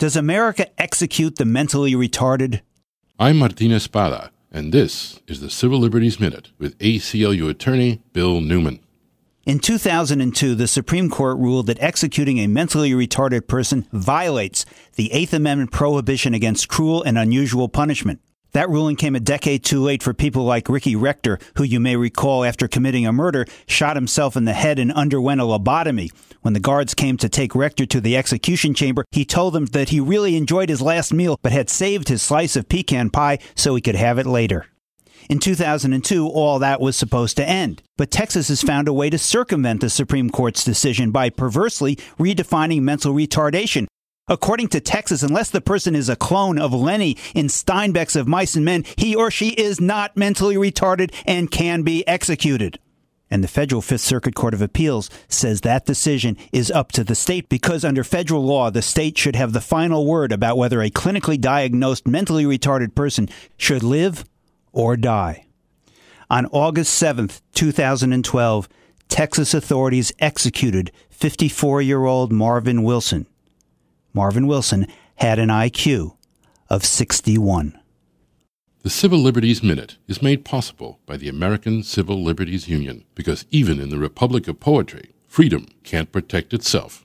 Does America execute the mentally retarded? I'm Martin Espada, and this is the Civil Liberties Minute with ACLU attorney Bill Newman. In 2002, the Supreme Court ruled that executing a mentally retarded person violates the Eighth Amendment prohibition against cruel and unusual punishment. That ruling came a decade too late for people like Ricky Rector, who you may recall after committing a murder shot himself in the head and underwent a lobotomy. When the guards came to take Rector to the execution chamber, he told them that he really enjoyed his last meal but had saved his slice of pecan pie so he could have it later. In 2002, all that was supposed to end. But Texas has found a way to circumvent the Supreme Court's decision by perversely redefining mental retardation According to Texas, unless the person is a clone of Lennie in Steinbeck's Of Mice and Men, he or she is not mentally retarded and can be executed. And the federal Fifth Circuit Court of Appeals says that decision is up to the state because under federal law, the state should have the final word about whether a clinically diagnosed mentally retarded person should live or die. On August 7th, 2012, Texas authorities executed 54 year old Marvin Wilson. Marvin Wilson had an IQ of 61. The Civil Liberties Minute is made possible by the American Civil Liberties Union because even in the Republic of Poetry, freedom can't protect itself.